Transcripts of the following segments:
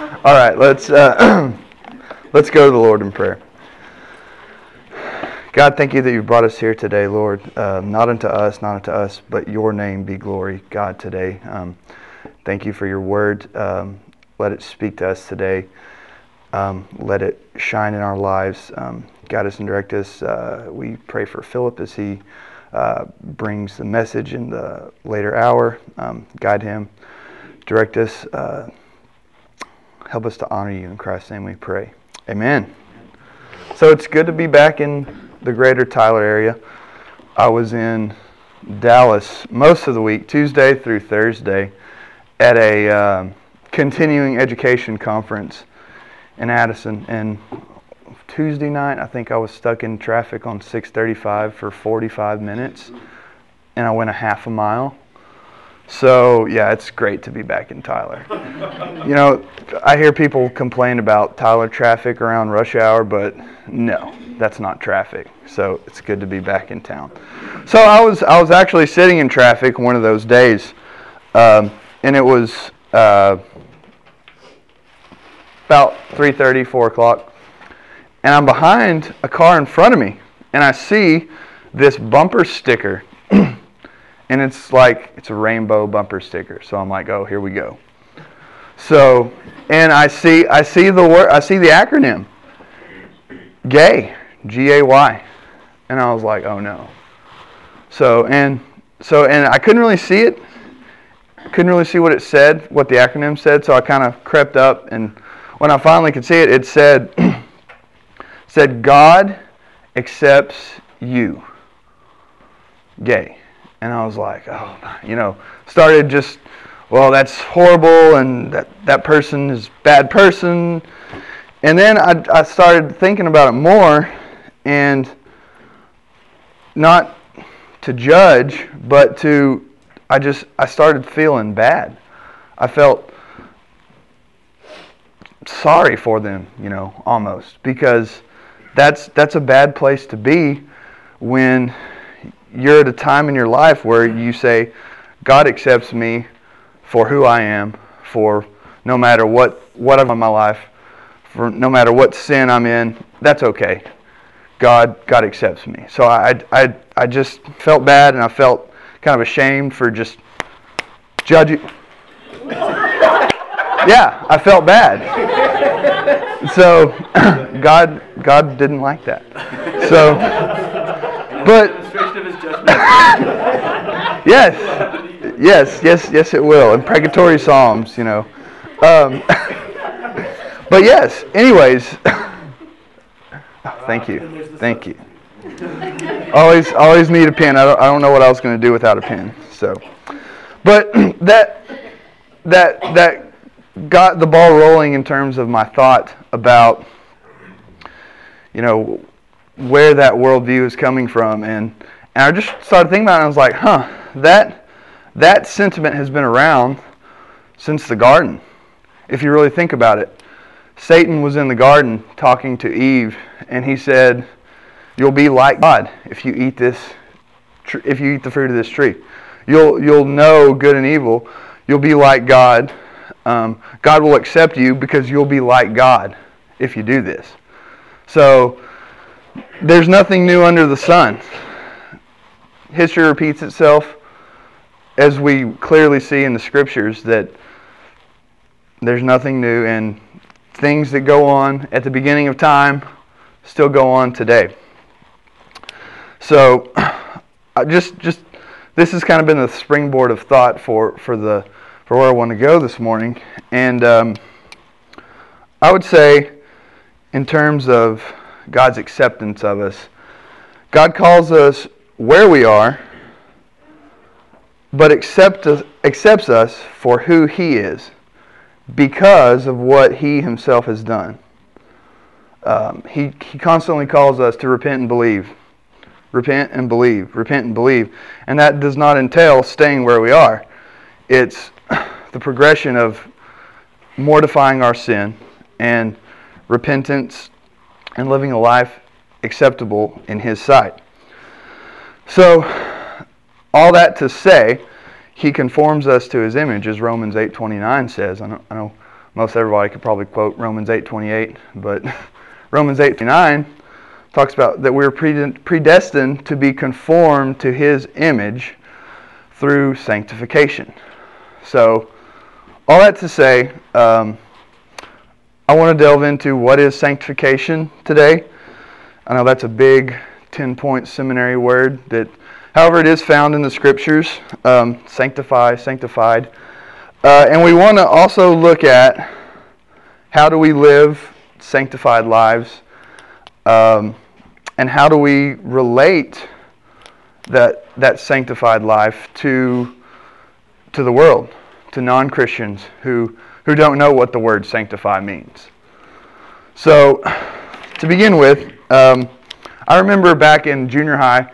All right, let's uh, let's go to the Lord in prayer. God, thank you that you brought us here today, Lord. Uh, not unto us, not unto us, but your name be glory, God, today. Um, thank you for your word. Um, let it speak to us today. Um, let it shine in our lives. Um, guide us and direct us. Uh, we pray for Philip as he uh, brings the message in the later hour. Um, guide him, direct us, uh, help us to honor you. In Christ's name we pray. Amen. So it's good to be back in the greater Tyler area. I was in Dallas most of the week, Tuesday through Thursday, at a um, continuing education conference in Addison. And Tuesday night, I think I was stuck in traffic on 635 for 45 minutes, and I went a half a mile. So, yeah, it's great to be back in Tyler. you know, I hear people complain about Tyler traffic around rush hour, but no, that's not traffic. So, it's good to be back in town. So, I was I was actually sitting in traffic one of those days, um, and it was uh, about 3:30, 4 o'clock, and I'm behind a car in front of me, and I see this bumper sticker and it's like it's a rainbow bumper sticker. So I'm like, oh, here we go. So, and I see I see the word I see the acronym, gay, G A Y, and I was like, oh no. So and so and I couldn't really see it. Couldn't really see what it said, what the acronym said. So I kind of crept up, and when I finally could see it, it said said God accepts you, gay. And I was like, oh, you know, started just, well, that's horrible, and that, that person is bad person. And then I, I started thinking about it more, and not to judge, but to, I just, I started feeling bad. I felt sorry for them, you know, almost, because that's, that's a bad place to be when you're at a time in your life where you say, God accepts me for who I am, for no matter what, what I've done in my life, for no matter what sin I'm in, that's okay. God, God accepts me. So I, I, I just felt bad and I felt kind of ashamed for just judging. yeah, I felt bad. So God, God didn't like that. So, but yes, yes, yes, yes, it will. Imprecatory psalms, you know. Um, but yes, anyways. thank you, thank you. always, always need a pen. I don't, I don't know what I was going to do without a pen. So, but that that that got the ball rolling in terms of my thought about you know where that worldview is coming from and and I just started thinking about it and I was like, huh, that, that sentiment has been around since the garden. If you really think about it, Satan was in the garden talking to Eve, and he said, You'll be like God if you eat this, if you eat the fruit of this tree. You'll, you'll know good and evil. You'll be like God. Um, God will accept you because you'll be like God if you do this. So, there's nothing new under the sun history repeats itself as we clearly see in the scriptures that there's nothing new and things that go on at the beginning of time still go on today. So just just this has kind of been the springboard of thought for for the for where I want to go this morning, and um, I would say in terms of God's acceptance of us, God calls us where we are, but accept us, accepts us for who He is because of what He Himself has done. Um, he, he constantly calls us to repent and believe. Repent and believe. Repent and believe. And that does not entail staying where we are. It's the progression of mortifying our sin and repentance and living a life acceptable in His sight. So, all that to say, he conforms us to his image, as Romans 8.29 says. I know, I know most everybody could probably quote Romans 8:28, but Romans 8:29 talks about that we're predestined to be conformed to His image through sanctification. So, all that to say, um, I want to delve into what is sanctification today. I know that's a big 10 point seminary word that, however, it is found in the scriptures um, sanctify, sanctified. Uh, and we want to also look at how do we live sanctified lives um, and how do we relate that, that sanctified life to, to the world, to non Christians who who don't know what the word sanctify means. So, to begin with, um, I remember back in junior high,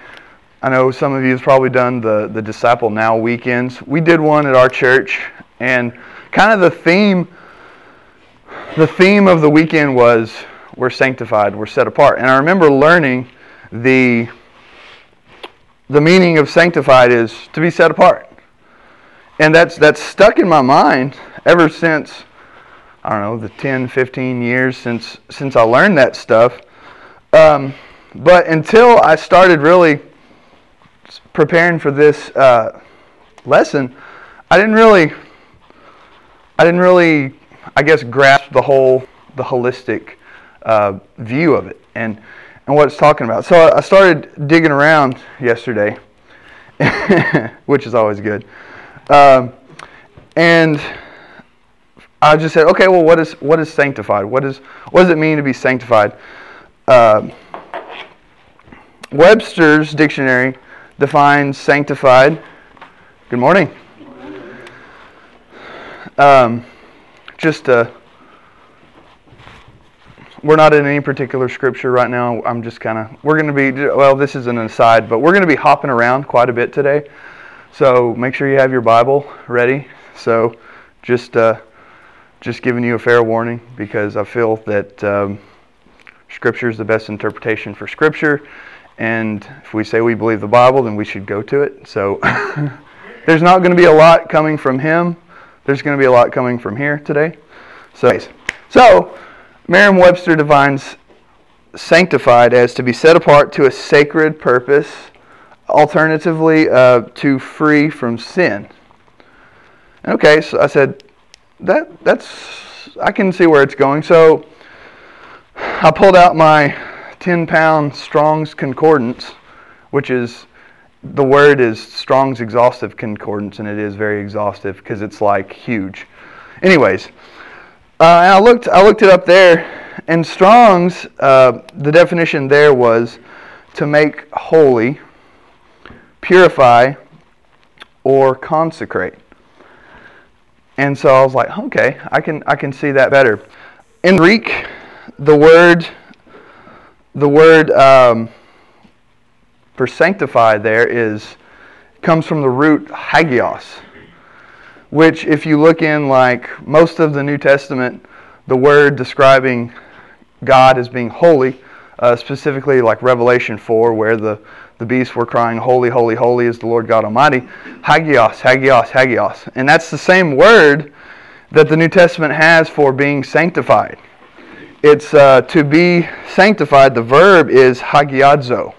I know some of you have probably done the, the Disciple Now weekends. We did one at our church, and kind of the theme the theme of the weekend was we're sanctified, we're set apart. And I remember learning the the meaning of sanctified is to be set apart. And that's that's stuck in my mind ever since I don't know the 10, 15 years since since I learned that stuff. Um, but until I started really preparing for this uh, lesson, I didn't really, I didn't really, I guess, grasp the whole, the holistic uh, view of it and and what it's talking about. So I started digging around yesterday, which is always good. Um, and I just said, okay, well, what is what is sanctified? What is what does it mean to be sanctified? Uh, Webster's dictionary defines sanctified. Good morning. Um, just uh, we're not in any particular scripture right now. I'm just kind of we're going to be well. This is an aside, but we're going to be hopping around quite a bit today. So make sure you have your Bible ready. So just uh, just giving you a fair warning because I feel that um, Scripture is the best interpretation for Scripture. And if we say we believe the Bible, then we should go to it. So there's not going to be a lot coming from him. There's going to be a lot coming from here today. So, so Merriam-Webster defines sanctified as to be set apart to a sacred purpose, alternatively uh, to free from sin. Okay, so I said that that's I can see where it's going. So I pulled out my 10 pound Strong's Concordance, which is the word is Strong's Exhaustive Concordance, and it is very exhaustive because it's like huge. Anyways, uh, I looked I looked it up there, and Strong's uh, the definition there was to make holy, purify, or consecrate. And so I was like, okay, I can I can see that better. In Greek, the word the word um, for sanctify there is comes from the root hagios, which if you look in like most of the New Testament, the word describing God as being holy, uh, specifically like Revelation 4, where the, the beasts were crying, Holy, holy, holy is the Lord God Almighty. Hagios, hagios, hagios. And that's the same word that the New Testament has for being sanctified it's uh, to be sanctified. The verb is hagiadzo.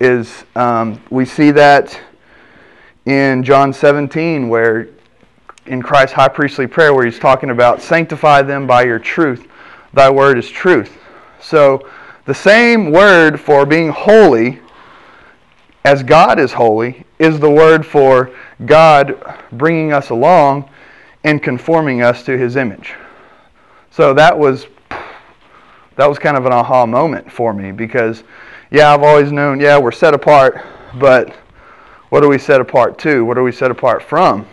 Is um, we see that in John 17, where in Christ's high priestly prayer, where he's talking about sanctify them by your truth. Thy word is truth. So the same word for being holy as God is holy is the word for God bringing us along and conforming us to his image. So that was that was kind of an aha moment for me because, yeah, I've always known, yeah, we're set apart, but what are we set apart to? What are we set apart from?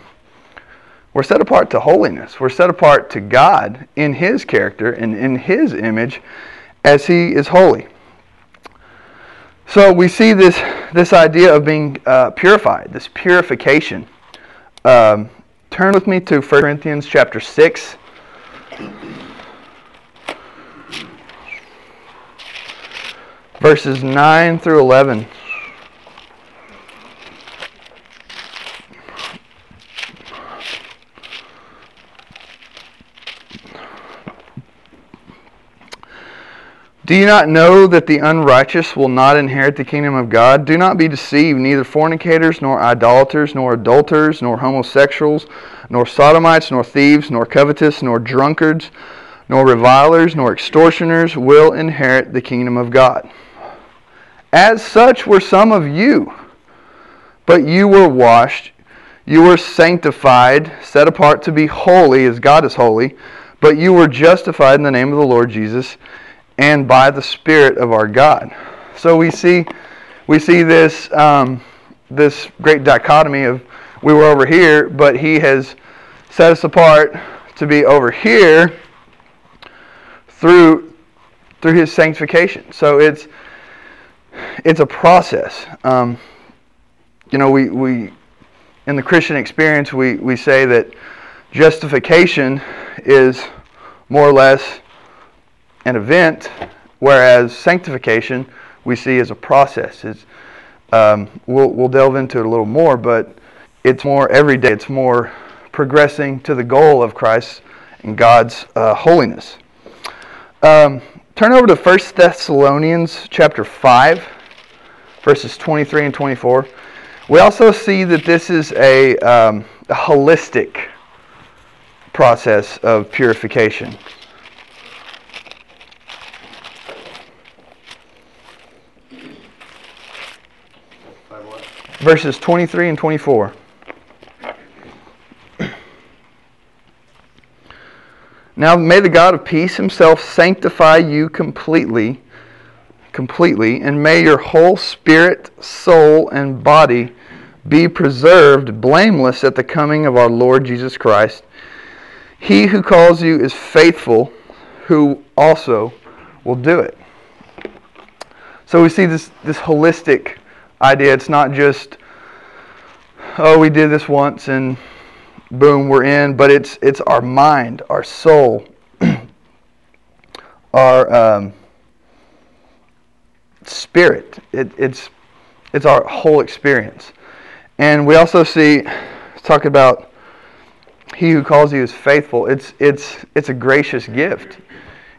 We're set apart to holiness. We're set apart to God in His character and in His image as He is holy. So we see this, this idea of being uh, purified, this purification. Um, turn with me to 1 Corinthians chapter 6. verses 9 through 11. Do you not know that the unrighteous will not inherit the kingdom of God? Do not be deceived. Neither fornicators, nor idolaters, nor adulterers, nor homosexuals, nor sodomites, nor thieves, nor covetous, nor drunkards, nor revilers, nor extortioners will inherit the kingdom of God. As such were some of you, but you were washed, you were sanctified, set apart to be holy as God is holy, but you were justified in the name of the Lord Jesus and by the Spirit of our God. So we see, we see this, um, this great dichotomy of we were over here, but He has set us apart to be over here through through His sanctification. So it's it's a process. Um, you know, we, we in the Christian experience we, we say that justification is more or less an event, whereas sanctification we see as a process. It's, um, we'll, we'll delve into it a little more, but it's more every day. It's more progressing to the goal of Christ and God's uh, holiness. Um, turn over to 1 Thessalonians chapter 5, verses 23 and 24. We also see that this is a, um, a holistic process of purification. Verses 23 and 24. Now may the God of peace himself sanctify you completely, completely, and may your whole spirit, soul, and body be preserved blameless at the coming of our Lord Jesus Christ. He who calls you is faithful, who also will do it. So we see this, this holistic idea. It's not just, oh, we did this once and boom, we're in, but it's, it's our mind, our soul, our um, spirit. It, it's, it's our whole experience. And we also see, talk about he who calls you is faithful. It's, it's, it's a gracious gift.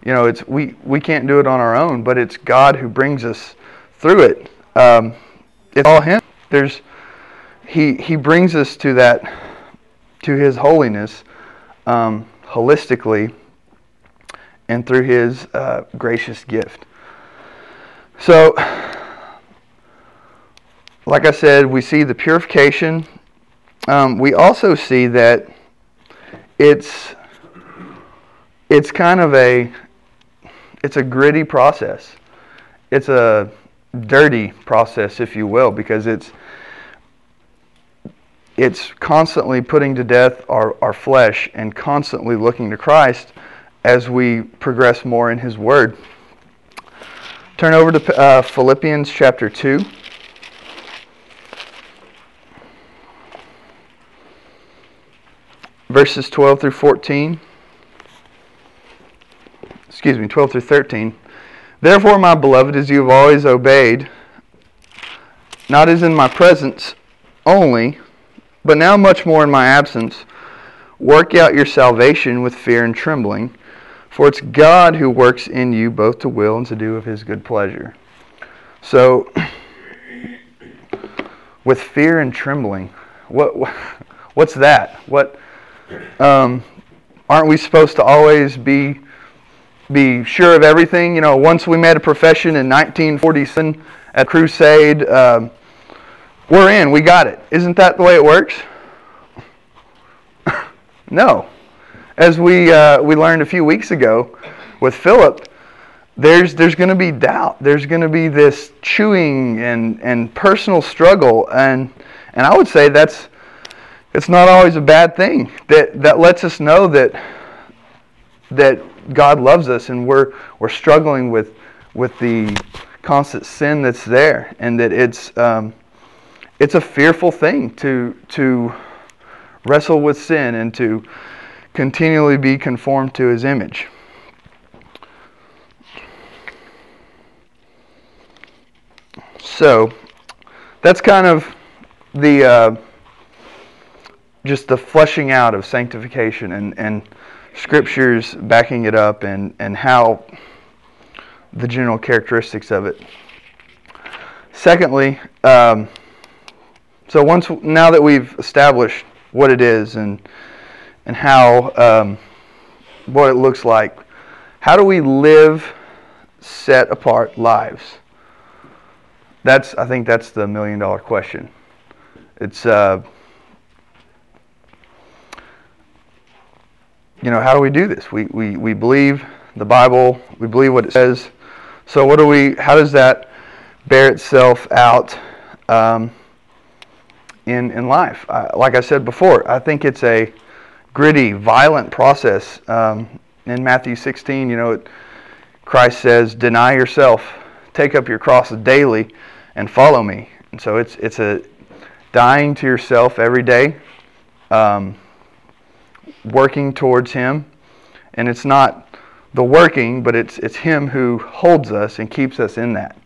You know, it's, we, we can't do it on our own, but it's God who brings us through it. Um, it's all Him. There's, he, he brings us to that, to His holiness um, holistically and through His uh, gracious gift. So, like I said, we see the purification. Um, we also see that it's it's kind of a it's a gritty process. It's a dirty process, if you will, because it's it's constantly putting to death our, our flesh and constantly looking to Christ as we progress more in His Word. Turn over to uh, Philippians chapter 2. verses 12 through 14. Excuse me, 12 through 13. Therefore, my beloved, as you have always obeyed, not as in my presence only, but now much more in my absence, work out your salvation with fear and trembling, for it's God who works in you both to will and to do of his good pleasure. So, with fear and trembling, what, what's that? What um, aren't we supposed to always be be sure of everything? You know, once we made a profession in 1947 at Crusade, um, we're in. We got it. Isn't that the way it works? no. As we uh, we learned a few weeks ago with Philip, there's there's going to be doubt. There's going to be this chewing and and personal struggle, and and I would say that's it's not always a bad thing. That that lets us know that that God loves us and we're we're struggling with with the constant sin that's there, and that it's um, it's a fearful thing to to wrestle with sin and to continually be conformed to His image. So that's kind of the uh, just the fleshing out of sanctification and, and scriptures backing it up and, and how the general characteristics of it. Secondly, um, so once now that we've established what it is and and how um, what it looks like, how do we live set apart lives? That's I think that's the million dollar question. It's uh, you know how do we do this? We we we believe the Bible. We believe what it says. So what do we? How does that bear itself out um, in in life? Uh, like I said before, I think it's a gritty, violent process. Um, in Matthew 16, you know, it, Christ says, "Deny yourself, take up your cross daily, and follow me." And so it's it's a dying to yourself every day, um, working towards Him, and it's not the working, but it's it's Him who holds us and keeps us in that.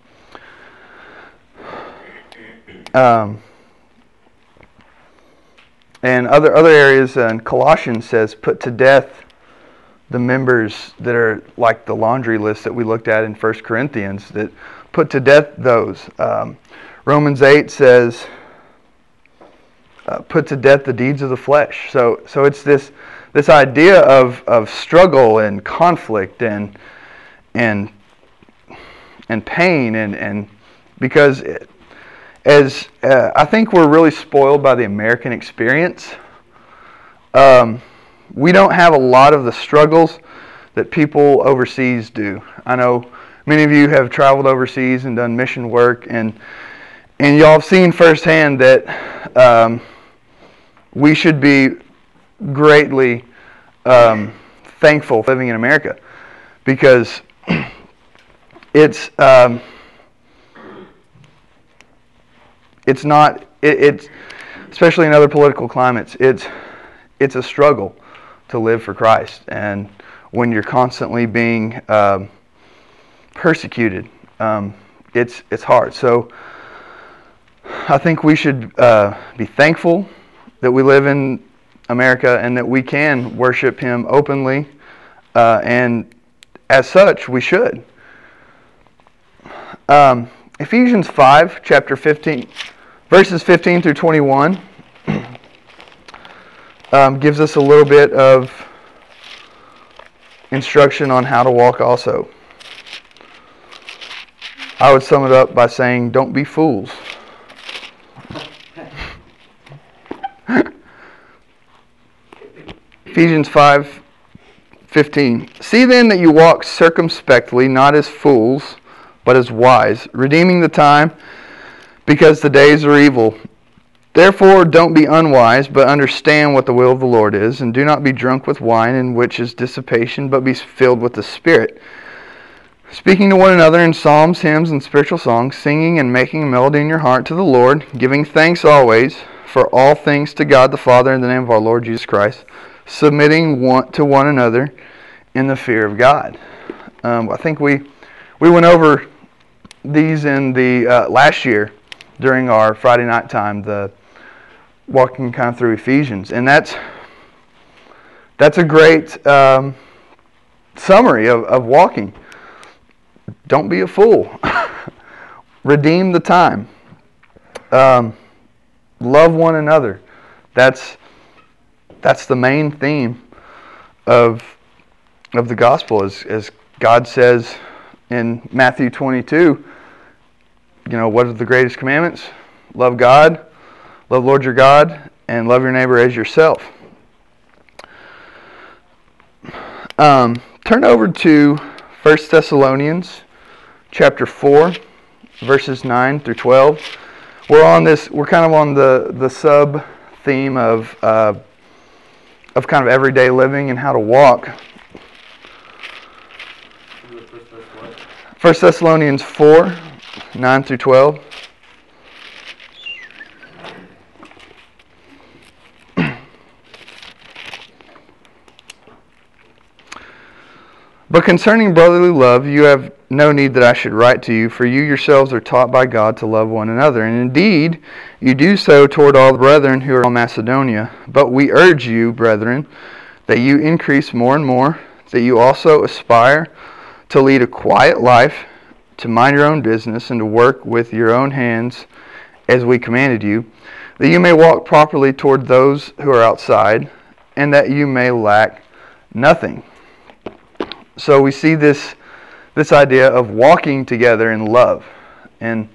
Um, and other other areas, uh, Colossians says, "Put to death the members that are like the laundry list that we looked at in 1 Corinthians, that put to death those. Um, Romans 8 says, uh, put to death the deeds of the flesh. So, so it's this, this idea of, of struggle and conflict and, and, and pain, and, and because it, as uh, I think we're really spoiled by the American experience. Um, we don't have a lot of the struggles that people overseas do. I know many of you have traveled overseas and done mission work, and and y'all have seen firsthand that um, we should be greatly um, thankful living in America because it's um, it's not it, it's especially in other political climates it's it's a struggle to live for Christ. And when you're constantly being um, persecuted, um, it's it's hard. So I think we should uh, be thankful that we live in America and that we can worship Him openly, uh, and as such, we should. Um, Ephesians 5, chapter 15, verses 15 through 21 um, gives us a little bit of instruction on how to walk also. I would sum it up by saying, don't be fools. Ephesians 5 15. See then that you walk circumspectly, not as fools, but as wise, redeeming the time, because the days are evil. Therefore, don't be unwise, but understand what the will of the Lord is, and do not be drunk with wine, in which is dissipation, but be filled with the Spirit. Speaking to one another in psalms, hymns, and spiritual songs, singing and making a melody in your heart to the Lord, giving thanks always for all things to God the Father in the name of our Lord Jesus Christ, submitting one to one another in the fear of God. Um, I think we we went over these in the uh, last year during our Friday night time. The walking kind of through Ephesians, and that's that's a great um, summary of, of walking. Don't be a fool. Redeem the time. Um, love one another. That's that's the main theme of of the gospel, as as God says in Matthew 22. You know, what are the greatest commandments? Love God, Love Lord your God and love your neighbor as yourself. Um, turn over to 1 Thessalonians chapter 4, verses 9 through 12. We're on this, we're kind of on the, the sub theme of, uh, of kind of everyday living and how to walk. 1 Thessalonians 4, 9 through 12. But concerning brotherly love, you have no need that I should write to you, for you yourselves are taught by God to love one another. And indeed, you do so toward all the brethren who are in Macedonia. But we urge you, brethren, that you increase more and more, that you also aspire to lead a quiet life, to mind your own business, and to work with your own hands as we commanded you, that you may walk properly toward those who are outside, and that you may lack nothing. So we see this this idea of walking together in love and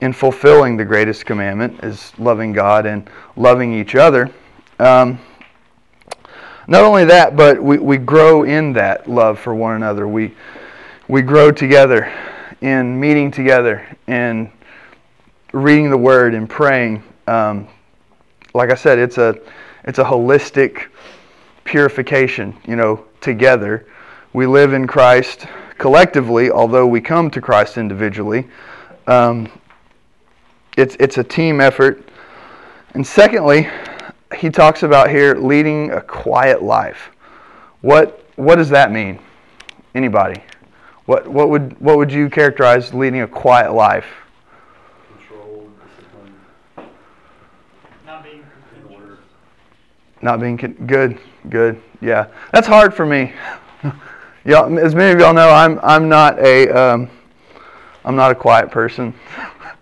in fulfilling the greatest commandment is loving God and loving each other. Um, not only that, but we, we grow in that love for one another. We, we grow together in meeting together and reading the Word and praying. Um, like I said, it's a, it's a holistic purification, you know, together. We live in Christ collectively, although we come to Christ individually. Um, it's, it's a team effort. And secondly, he talks about here leading a quiet life. What what does that mean? Anybody? What what would what would you characterize leading a quiet life? Control, discipline, Not being in order. Not being con- good, good. Yeah, that's hard for me. y'all, as many of y'all know, I'm I'm not a um, I'm not a quiet person.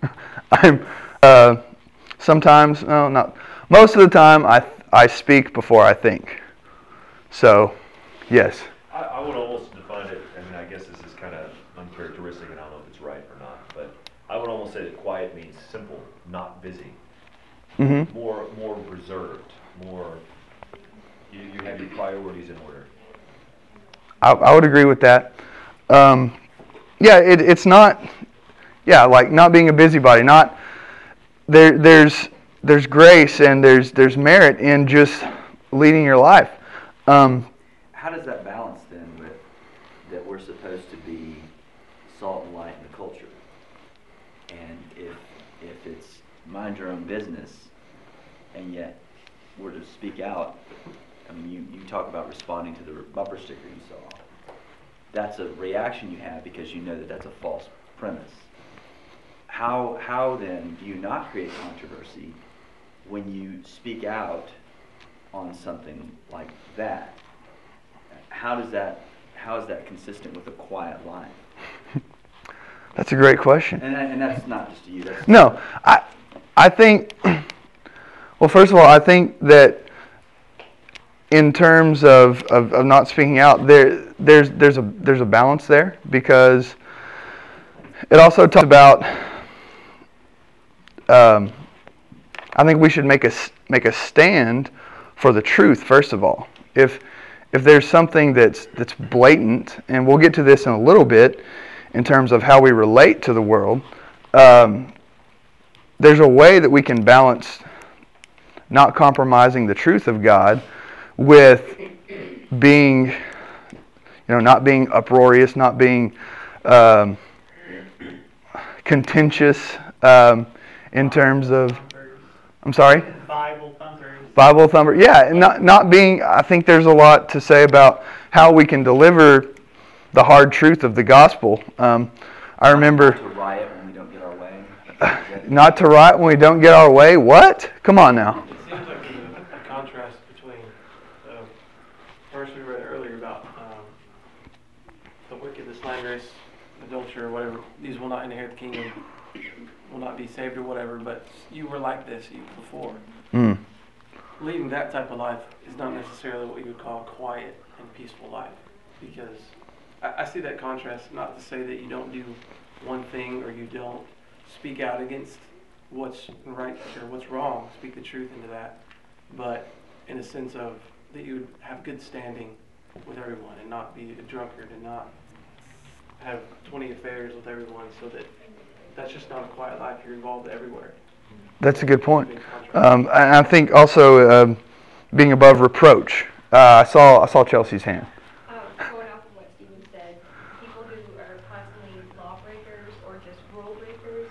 I'm uh, sometimes no not most of the time I I speak before I think. So, yes. I, I would almost define it, I mean, I guess this is kind of uncharacteristic, and I don't know if it's right or not, but I would almost say that quiet means simple, not busy. Hmm More, more reserved, more, you, you have your priorities in order. I, I would agree with that. Um, yeah, it, it's not. Yeah, like not being a busybody. Not there. There's there's grace and there's there's merit in just leading your life. Um, How does that balance then with that we're supposed to be salt and light in the culture? And if if it's mind your own business, and yet we're to speak out, I mean, you, you talk about responding to the bumper sticker you saw. That's a reaction you have because you know that that's a false premise. How how then do you not create controversy when you speak out on something like that? How does that how is that consistent with a quiet life? that's a great question. And, and that's not just you. That's No, I I think. Well, first of all, I think that in terms of, of, of not speaking out, there there's there's a there's a balance there because it also talks about. Um, I think we should make a make a stand for the truth first of all. If if there's something that's that's blatant, and we'll get to this in a little bit, in terms of how we relate to the world, um, there's a way that we can balance not compromising the truth of God with being, you know, not being uproarious, not being um, contentious um, in terms of. I'm sorry. Bible thumpers. Bible thumper. Yeah, not not being. I think there's a lot to say about how we can deliver the hard truth of the gospel. Um, I remember to riot when we don't get our way. Not to riot when we don't get our way. What? Come on now. It seems like there's a, a contrast between the verse we read earlier about um, the wicked, the slanderous, adulterer, whatever. These will not inherit the kingdom, will not be saved or whatever. But you were like this before. Mm. Leading that type of life is not necessarily what you would call a quiet and peaceful life, because I, I see that contrast. Not to say that you don't do one thing or you don't speak out against what's right or what's wrong, speak the truth into that, but in a sense of that you would have good standing with everyone and not be a drunkard and not have 20 affairs with everyone so that that's just not a quiet life. You're involved everywhere. That's a good point. Um, and I think also um, being above reproach. Uh, I saw I saw Chelsea's hand. Um, going off of what Stephen said, people who are constantly lawbreakers or just rule breakers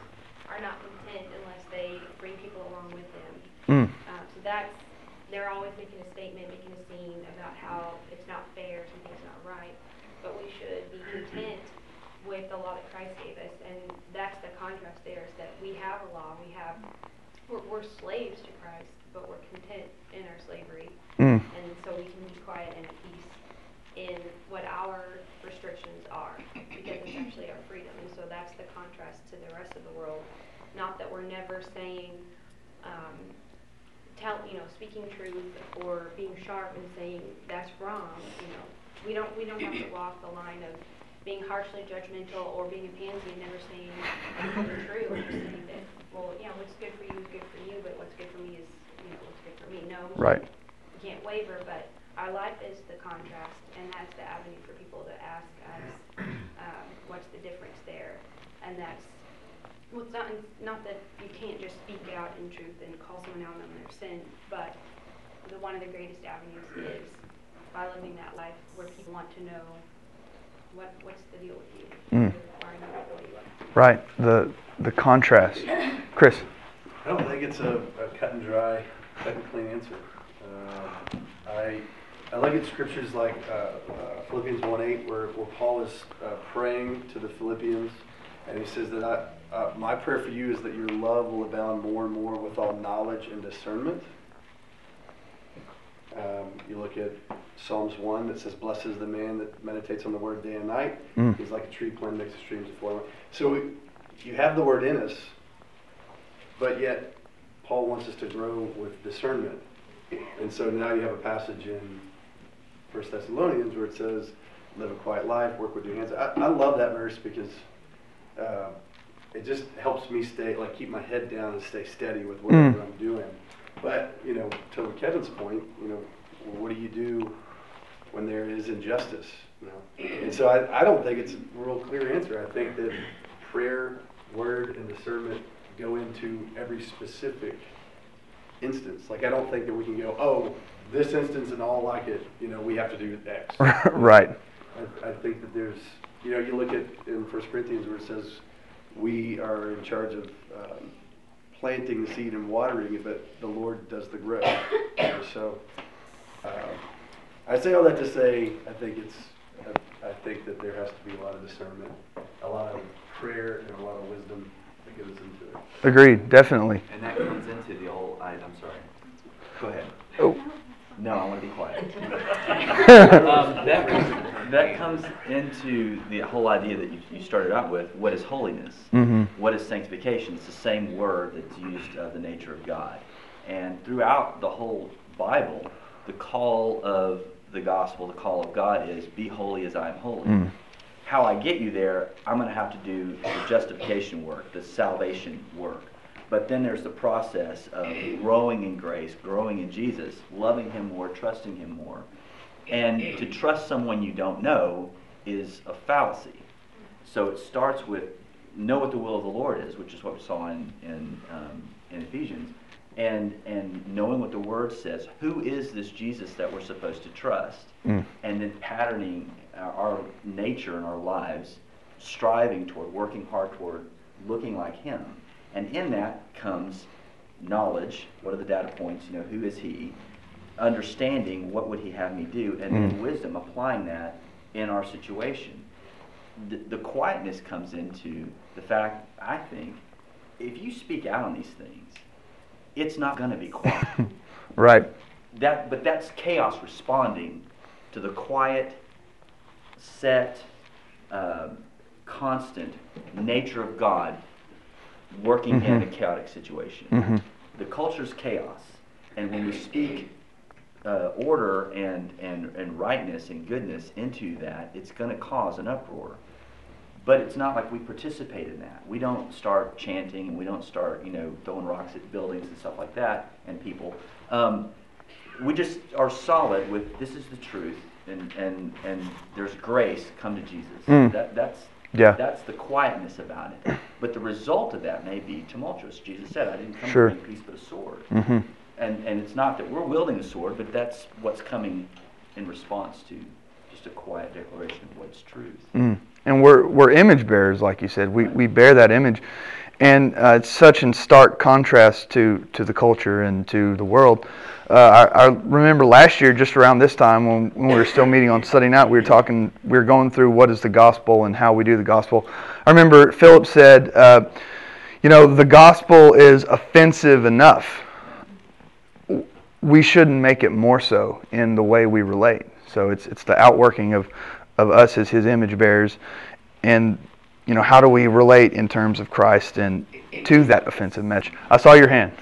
are not content unless they bring people along with them. Mm. Um, so that's, they're always making a statement, making a scene about how it's not fair, something's not right. But we should be content with the law that Christ gave us, and that's the contrast there, is that we have a law, we have, we're, we're slaves to Christ, but we're content in our slavery. Mm. And so we can be quiet and at peace in what our restrictions are. that's the contrast to the rest of the world. Not that we're never saying, um, tell, you know, speaking truth or being sharp and saying that's wrong, you know. We don't, we don't have to walk the line of being harshly judgmental or being a pansy and never saying true. Or just saying that, well, yeah, what's good for you is good for you, but what's good for me is, you know, what's good for me. No, Right. can't- we can't waver, but our life is the contrast, and that's the avenue for people to ask us, um, what's the difference there? And that's, well, it's not, not that you can't just speak out in truth and call someone out on their sin, but the, one of the greatest avenues is by living that life where people want to know what, what's the deal with you? Mm. Why are you not the way you are? Right. The the contrast. Chris. I don't think it's a, a cut and dry, cut and clean answer. Um, I, I look at scriptures like uh, uh, Philippians 1:8, where, where Paul is uh, praying to the Philippians, and he says that I, uh, my prayer for you is that your love will abound more and more with all knowledge and discernment. Um, you look at Psalms 1 that says, Blessed is the man that meditates on the word day and night. Mm. He's like a tree planted next to streams of flowing. So we, you have the word in us, but yet Paul wants us to grow with discernment. And so now you have a passage in 1 Thessalonians where it says, live a quiet life, work with your hands. I, I love that verse because uh, it just helps me stay, like keep my head down and stay steady with whatever Mm. I'm doing. But, you know, to Kevin's point, you know, what do you do when there is injustice? You know? And so I, I don't think it's a real clear answer. I think that prayer, word, and discernment go into every specific instance. Like I don't think that we can go, oh, this instance and all like it, you know, we have to do X. right. I, I think that there's, you know, you look at in First Corinthians where it says we are in charge of um, planting the seed and watering it, but the Lord does the growth. So uh, I say all that to say I think it's, I, I think that there has to be a lot of discernment, a lot of prayer, and a lot of wisdom that goes into it. Agreed. Definitely. And that comes into the whole, I, I'm sorry. Go ahead. Oh. No, I want to be quiet. um, that, comes, that comes into the whole idea that you, you started out with. What is holiness? hmm What is sanctification? It's the same word that's used of the nature of God. And throughout the whole Bible, the call of the gospel, the call of God is, be holy as I am holy. Mm. How I get you there, I'm going to have to do the justification work, the salvation work. But then there's the process of growing in grace, growing in Jesus, loving Him more, trusting Him more. And to trust someone you don't know is a fallacy. So it starts with know what the will of the Lord is, which is what we saw in in, um, in Ephesians, and and knowing what the Word says. Who is this Jesus that we're supposed to trust? Mm. And then patterning our, our nature and our lives, striving toward, working hard toward looking like Him. And in that comes knowledge. What are the data points? You know, who is He? Understanding what would He have me do, and then Mm. wisdom, applying that in our situation the, the quietness comes into the fact, I think, if you speak out on these things, it's not going to be quiet. Right. that, but that's chaos responding to the quiet, set, um, constant nature of God working in a Mhm. chaotic situation. hmm The culture's chaos, and when we speak uh, order and, and, and rightness and goodness into that, it's going to cause an uproar. But it's not like we participate in that. We don't start chanting and we don't start, you know, throwing rocks at buildings and stuff like that and people. Um, we just are solid with this is the truth and, and, and there's grace, come to Jesus. Mm. That, that's, Yeah. that's the quietness about it. But the result of that may be tumultuous. Jesus said, I didn't come Sure. to bring peace but a sword. hmm And, and it's not that we're wielding a sword, but that's what's coming in response to just a quiet declaration of what's truth. Mm. And we're we're image bearers, like you said. We we bear that image, and uh, it's such in stark contrast to to the culture and to the world. Uh, I, I remember last year, just around this time, when, when we were still meeting on Sunday night, we were talking, we were going through what is the gospel and how we do the gospel. I remember Philip said, uh, you know, the gospel is offensive enough. We shouldn't make it more so in the way we relate. So it's it's the outworking of of us as his image bearers and you know, how do we relate in terms of Christ and to that offensive message? I saw your hand.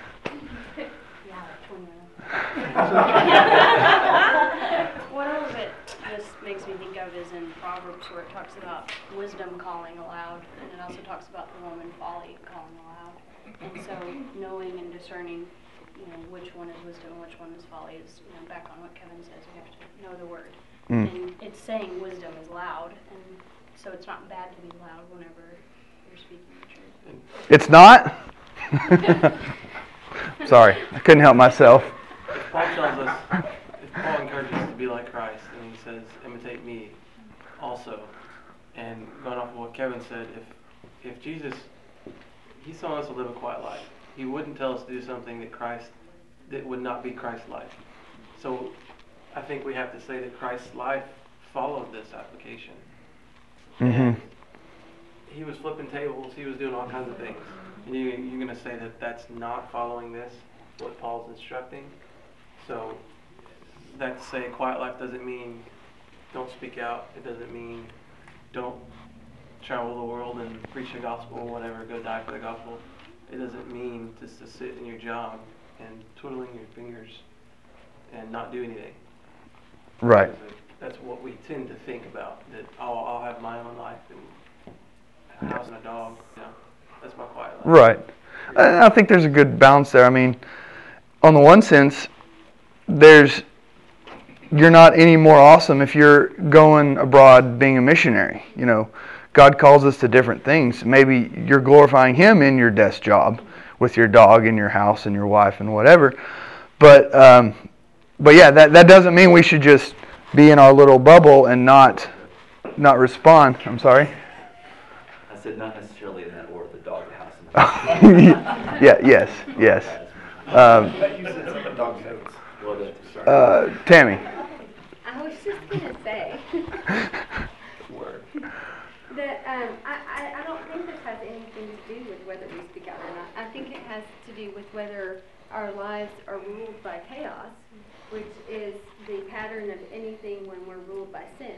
One of it just makes me think of is in Proverbs where it talks about wisdom calling aloud, and it also talks about the woman folly calling aloud. And so knowing and discerning, you know, which one is wisdom and which one is folly is, you know, back on what Kevin says, we have to know the word. Mm. And it's saying wisdom is loud, and so it's not bad to be loud whenever you're speaking the truth. It's not? Sorry, I couldn't help myself. If Paul tells us, if Paul encourages us to be like Christ, and he says, imitate me also. And going off of what Kevin said, if if Jesus, he's telling us to live a quiet life, he wouldn't tell us to do something that Christ, that would not be Christ's life. So I think we have to say that Christ's life followed this application. hmm He was flipping tables, he was doing all kinds of things. And you, you're going to say that that's not following this, what Paul's instructing? So that to say quiet life doesn't mean don't speak out. It doesn't mean don't travel the world and preach the gospel, or whatever, go die for the gospel. It doesn't mean just to sit in your job and twiddling your fingers and not do anything. Right. That's what we tend to think about, that oh, I'll have my own life and a house and a dog. Yeah, that's my quiet life. Right. I I think there's a good balance there. I mean, on the one sense, there's you're not any more awesome if you're going abroad being a missionary. You know, God calls us to different things. Maybe you're glorifying Him in your desk job with your dog and your house and your wife and whatever. But um, but yeah, that that doesn't mean we should just be in our little bubble and not not respond. I'm sorry. I said not necessarily in that order, the dog, house, yeah. Yes. Yes. Um, You said something dog's notes. well, that's sorry. uh, Tammy. I was just gonna say Word. that um, I, I, I don't think this has anything to do with whether we speak out or not. I think it has to do with whether our lives are ruled by chaos, which is the pattern of anything when we're ruled by sin.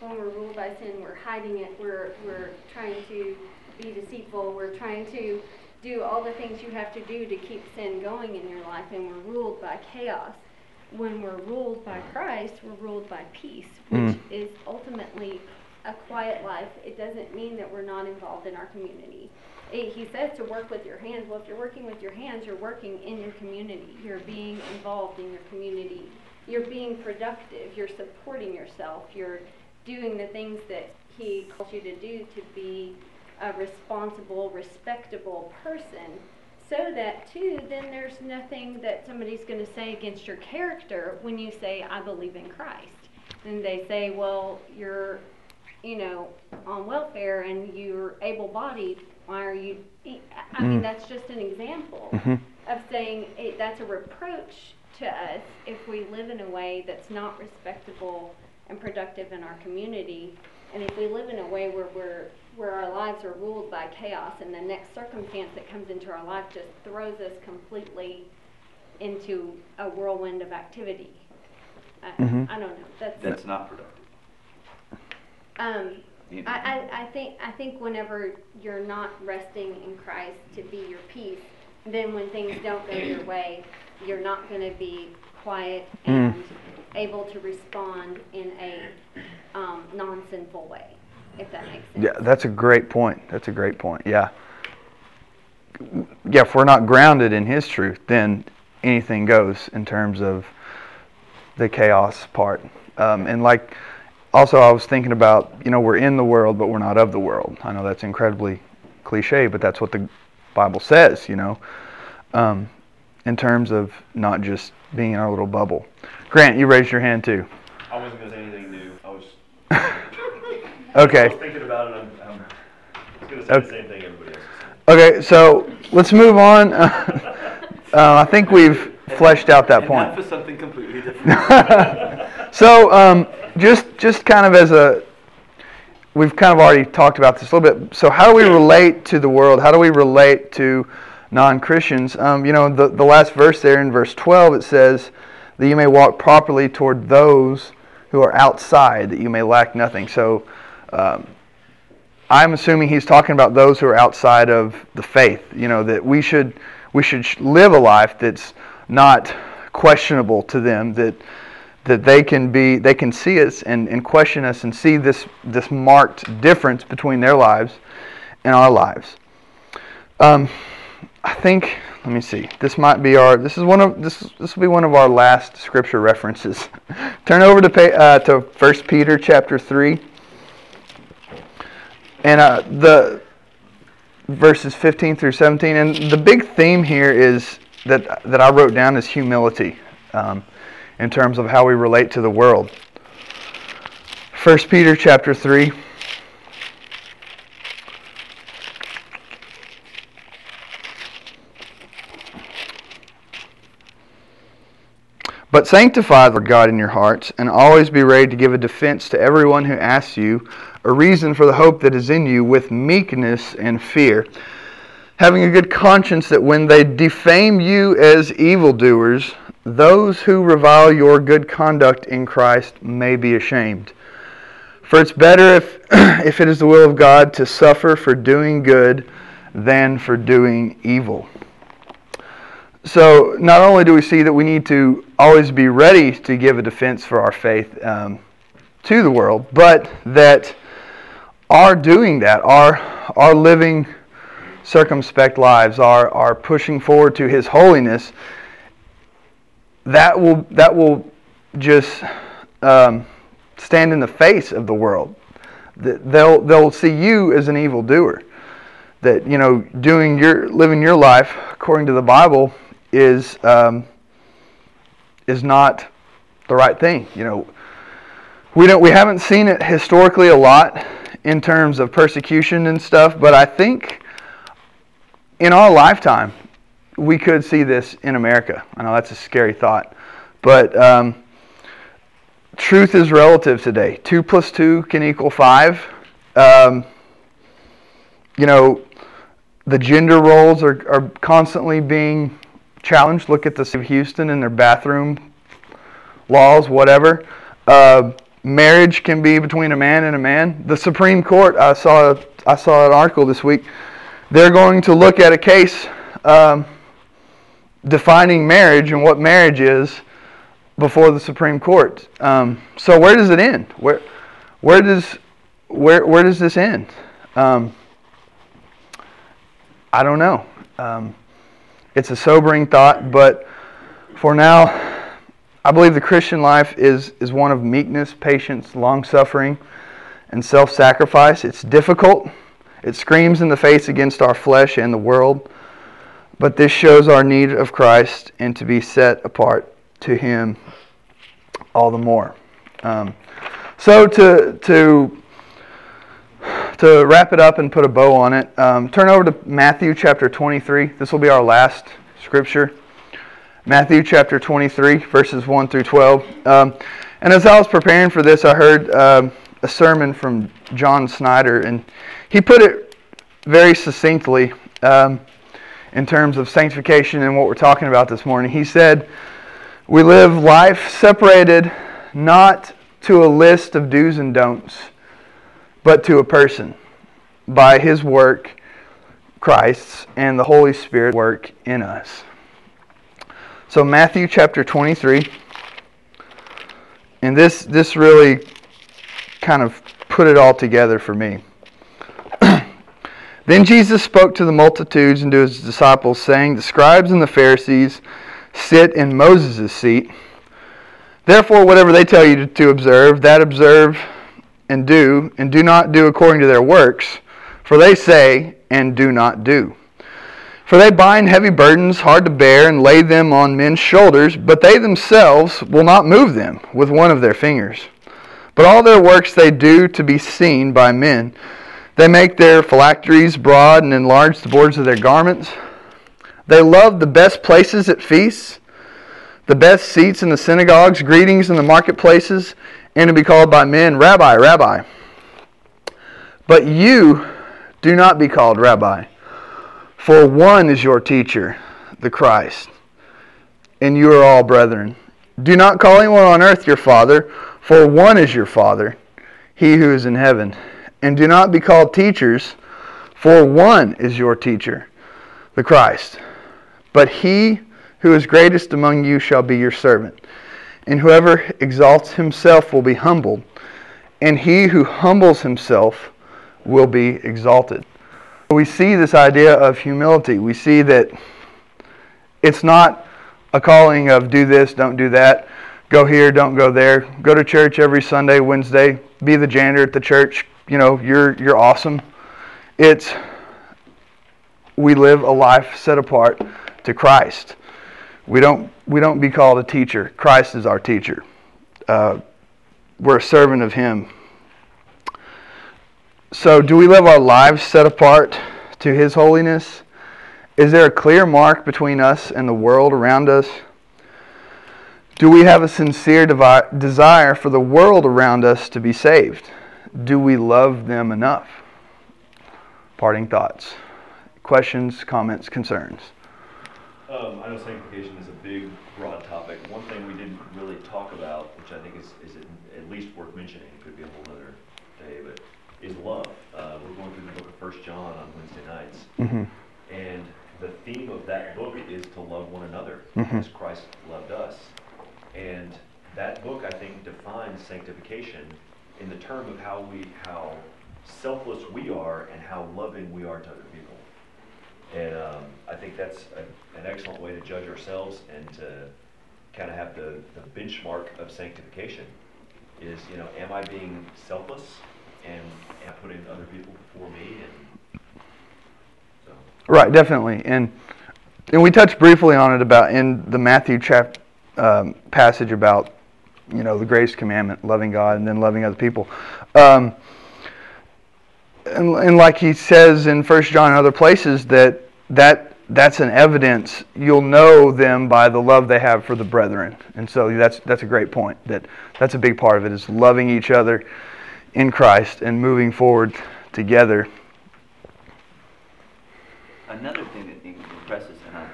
When we're ruled by sin, we're hiding it. We're we're trying to be deceitful. We're trying to do all the things you have to do to keep sin going in your life, and we're ruled by chaos. When we're ruled by Christ, we're ruled by peace, which Mm. is ultimately a quiet life. It doesn't mean that we're not involved in our community. He says to work with your hands. Well, if you're working with your hands, you're working in your community. You're being involved in your community. You're being productive. You're supporting yourself. You're doing the things that He calls you to do to be a responsible, respectable person. So that, too, then there's nothing that somebody's going to say against your character when you say, I believe in Christ. And they say, well, you're you know, on welfare and you're able-bodied, why are you? I I mean, Mm. that's just an example hmm of saying it, that's a reproach to us if we live in a way that's not respectable and productive in our community. And if we live in a way where we're where our lives are ruled by chaos, and the next circumstance that comes into our life just throws us completely into a whirlwind of activity. I, Mhm. I don't know. That's That's not productive. um, You know. I, I, I think I think whenever you're not resting in Christ to be your peace, then when things don't go your way, you're not going to be quiet Mm. and able to respond in a um, non-sinful way, if that makes sense. Yeah, that's a great point. That's a great point. Yeah. Yeah, if we're not grounded in His truth, then anything goes in terms of the chaos part. Um, and like, also, I was thinking about, you know, we're in the world, but we're not of the world. I know that's incredibly cliche, but that's what the Bible says, you know, um, in terms of not just being in our little bubble. Grant, you raised your hand too. I wasn't gonna say anything new, I was. Okay. I was thinking about it, I'm, I'm, gonna say Okay. the same thing everybody else Okay, so let's move on. uh, I think we've fleshed out that point. Was something completely different. so, um, just just kind of as a, we've kind of already talked about this a little bit. So, how do we relate to the world? How do we relate to non-Christians? Um, you know, the the last verse there in verse 12 it says that you may walk properly toward those who are outside, that you may lack nothing. So. Um, I'm assuming he's talking about those who are outside of the faith. You know that we should we should live a life that's not questionable to them. That that they can be they can see us and, and question us and see this this marked difference between their lives and our lives. Um, I think let me see. This might be our. This is one of this. This will be one of our last scripture references. Turn over to uh, to First Peter chapter three, and uh, the verses fifteen through seventeen. And the big theme here is that that I wrote down is humility, um, in terms of how we relate to the world. First Peter chapter three. But sanctify the God in your hearts, and always be ready to give a defense to everyone who asks you a reason for the hope that is in you with meekness and fear, having a good conscience that when they defame you as evildoers, those who revile your good conduct in Christ may be ashamed. For it's better if, if it is the will of God to suffer for doing good than for doing evil. So, not only do we see that we need to always be ready to give a defense for our faith um, to the world, but that our doing that, our, our living circumspect lives, our, our pushing forward to His holiness, that will, that will just um, stand in the face of the world. They'll, they'll see you as an evil doer. That, you know, doing your, living your life according to the Bible is um, is not the right thing. You know, we don't we haven't seen it historically a lot in terms of persecution and stuff, but I think in our lifetime we could see this in America. I know that's a scary thought, but um, truth is relative today. Two plus two can equal five. Um, you know, the gender roles are, are constantly being challenged. Look at the city of Houston and their bathroom laws, whatever. Uh, marriage can be between a man and a man. The Supreme Court, I saw, I saw an article this week. They're going to look at a case um, defining marriage and what marriage is before the Supreme Court. Um, so where does it end? Where, where does, where, where does this end? Um, I don't know. Um, it's a sobering thought, but for now, I believe the Christian life is, is one of meekness, patience, long suffering, and self sacrifice. It's difficult, it screams in the face against our flesh and the world, but this shows our need of Christ and to be set apart to Him all the more. Um, so, to, to to wrap it up and put a bow on it, um, turn over to Matthew chapter 23. This will be our last scripture. Matthew chapter 23, verses 1 through 12. Um, and as I was preparing for this, I heard um, a sermon from John Snyder, and he put it very succinctly um, in terms of sanctification and what we're talking about this morning. He said, We live life separated not to a list of do's and don'ts but to a person by his work, Christ's, and the Holy Spirit work in us. So Matthew chapter 23, and this this really kind of put it all together for me. Then Jesus spoke to the multitudes and to his disciples, saying, The scribes and the Pharisees sit in Moses' seat. Therefore, whatever they tell you to observe, that observe and do, and do not do according to their works, for they say and do not do. For they bind heavy burdens hard to bear and lay them on men's shoulders, but they themselves will not move them with one of their fingers. But all their works they do to be seen by men. They make their phylacteries broad and enlarge the borders of their garments. They love the best places at feasts, the best seats in the synagogues, greetings in the marketplaces, and to be called by men, Rabbi, Rabbi. But you do not be called Rabbi, for one is your teacher, the Christ, and you are all brethren. Do not call anyone on earth your father, for one is your Father, he who is in heaven. And do not be called teachers, for one is your teacher, the Christ. But he who is greatest among you shall be your servant. And whoever exalts himself will be humbled, and he who humbles himself will be exalted. We see this idea of humility. We see that it's not a calling of do this, don't do that, go here, don't go there, go to church every Sunday, Wednesday, be the janitor at the church, you know, you're you're awesome. It's we live a life set apart to Christ. We don't we don't be called a teacher. Christ is our teacher. Uh, we're a servant of Him. So, do we live our lives set apart to His holiness? Is there a clear mark between us and the world around us? Do we have a sincere devi- desire for the world around us to be saved? Do we love them enough? Parting thoughts, questions, comments, concerns. Um, I know sanctification is a big, broad topic. One thing we didn't really talk about, which I think is, is at- least worth mentioning, it could be a whole other day, but is love. Uh, we're going through the book of First John on Wednesday nights, Mm-hmm. and the theme of that book is to love one another Mhm. as Christ loved us. And that book, I think, defines sanctification in the term of how we, how selfless we are and how loving we are to other people. And um, I think that's a, an excellent way to judge ourselves and to kind of have the, the benchmark of sanctification is, you know, am I being selfless and, and putting other people before me? And so, Right, definitely, and and we touched briefly on it about in the Matthew chap um, passage about you know the greatest commandment, loving God and then loving other people. Um, and, and like he says in First John and other places that that that's an evidence you'll know them by the love they have for the brethren, and so that's that's a great point. That that's a big part of it is loving each other in Christ and moving forward together. Another thing that impresses, and I'll,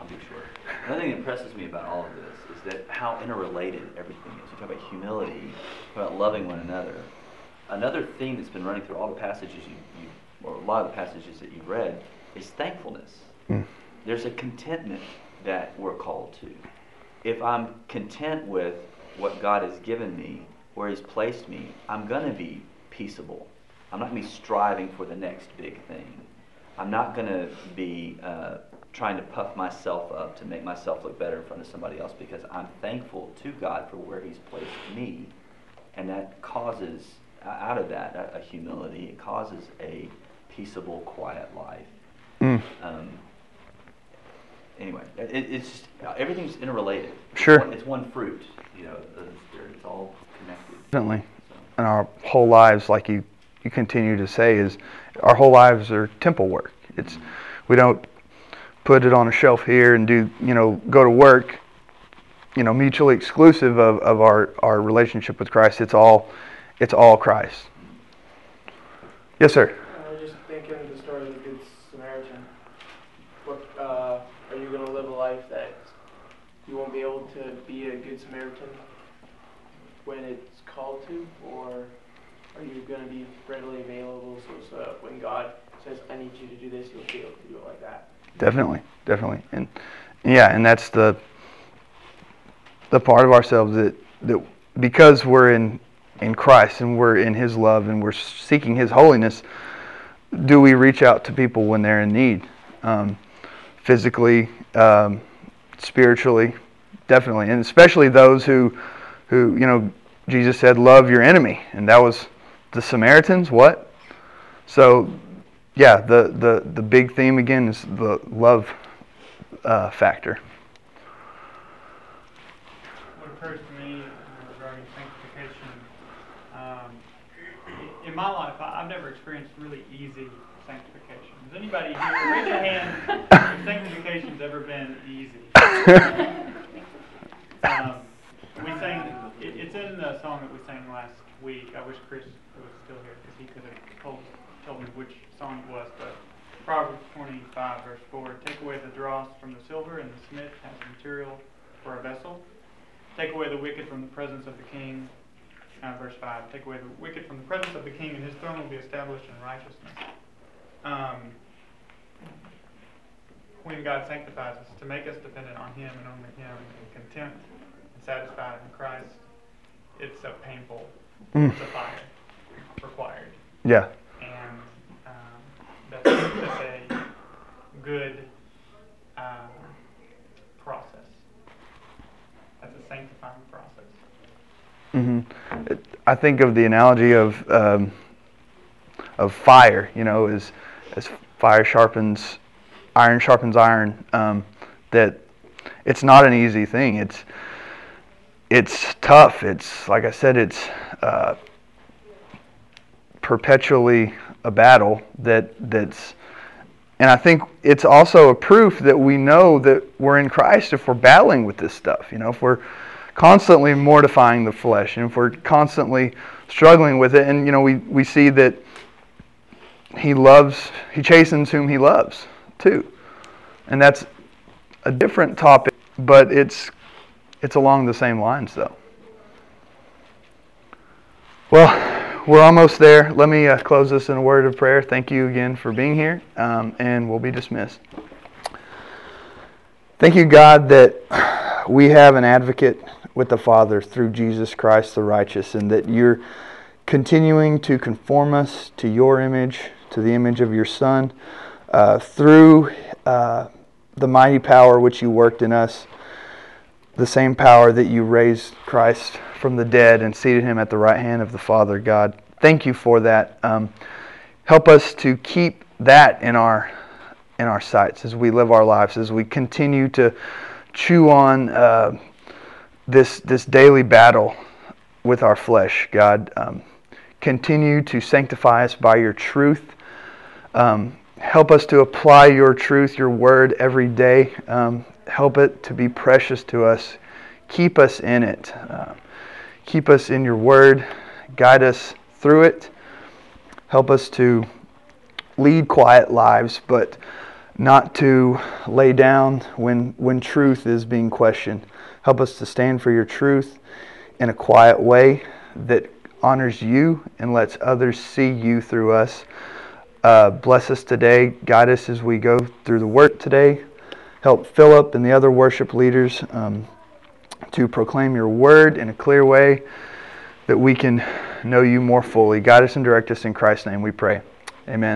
I'll be short. Another thing that impresses me about all of this is that how interrelated everything is. You talk about humility, about loving one another. Another theme that's been running through all the passages you, you or a lot of the passages that you've read, is thankfulness. Mm. There's a contentment that we're called to. If I'm content with what God has given me, where He's placed me, I'm going to be peaceable. I'm not going to be striving for the next big thing. I'm not going to be uh, trying to puff myself up to make myself look better in front of somebody else because I'm thankful to God for where He's placed me. And that causes, out of that, a, humility. It causes a peaceable, quiet life. Mm. Um, anyway, it, it's just, everything's interrelated. Sure. It's one, it's one fruit, you know, of the Spirit. It's all connected. Definitely. So. And our whole lives, like you, you continue to say, is our whole lives are temple work. It's we don't put it on a shelf here and do you know go to work. You know, mutually exclusive of, of our, our relationship with Christ. It's all it's all Christ. Yes, sir. I was just thinking the story of the Good Samaritan. What, uh, are you going to live a life that you won't be able to be a Good Samaritan when it's called to? Or are you going to be readily available so, so when God says, I need you to do this, you'll be able to do it like that? Definitely, definitely, and yeah, and that's the the part of ourselves that that because we're in in Christ and we're in His love and we're seeking His holiness, do we reach out to people when they're in need, um, physically, um, spiritually, definitely, and especially those who who you know Jesus said, "Love your enemy," and that was the Samaritans. What? So yeah, the, the, the big theme again is the love uh, factor. What occurs to me uh, regarding sanctification, um, in my life, I- I've never experienced really easy sanctification. Has anybody here, raise your hand, if sanctification's ever been easy? Um, we sang, it, it's in the song that we sang last week. I wish Chris was still here because he could have told, told me which song it was. But Proverbs 25, verse 4 Take away the dross from the silver, and the smith has material for a vessel. Take away the wicked from the presence of the king. Uh, verse 5, take away the wicked from the presence of the king, and his throne will be established in righteousness. Um, when God sanctifies us, to make us dependent on Him and only Him, and content and satisfied in Christ, it's a painful, Mm. it's a fire required. Yeah. And um, that's, that's a good um, process. That's a sanctifying process. hmm I think of the analogy of um, of fire. You know, as as fire sharpens, iron sharpens iron. Um, that it's not an easy thing. It's it's tough. It's like I said. It's uh, perpetually a battle that that's. And I think it's also a proof that we know that we're in Christ if we're battling with this stuff. You know, if we're constantly mortifying the flesh and if we're constantly struggling with it and you know we, we see that he loves he chastens whom he loves too and that's a different topic but it's it's along the same lines though well we're almost there. Let me uh, close this in a word of prayer. Thank you again for being here um, and we'll be dismissed. Thank you god that we have an advocate with the Father through Jesus Christ the righteous, and that you're continuing to conform us to your image, to the image of your Son, uh, through uh, the mighty power which you worked in us, the same power that you raised Christ from the dead and seated him at the right hand of the Father. God, thank you for that. Um, help us to keep that in our in our sights as we live our lives, as we continue to chew on. Uh, this this daily battle with our flesh, God. Um, continue to sanctify us by your truth. Um, help us to apply your truth, your word, every day. Um, help it to be precious to us. Keep us in it. Uh, keep us in your word. Guide us through it. Help us to lead quiet lives, but not to lay down when, when truth is being questioned. Help us to stand for your truth in a quiet way that honors you and lets others see you through us. Uh, bless us today. Guide us as we go through the work today. Help Philip and the other worship leaders um, to proclaim your word in a clear way that we can know you more fully. Guide us and direct us in Christ's name, we pray. Amen.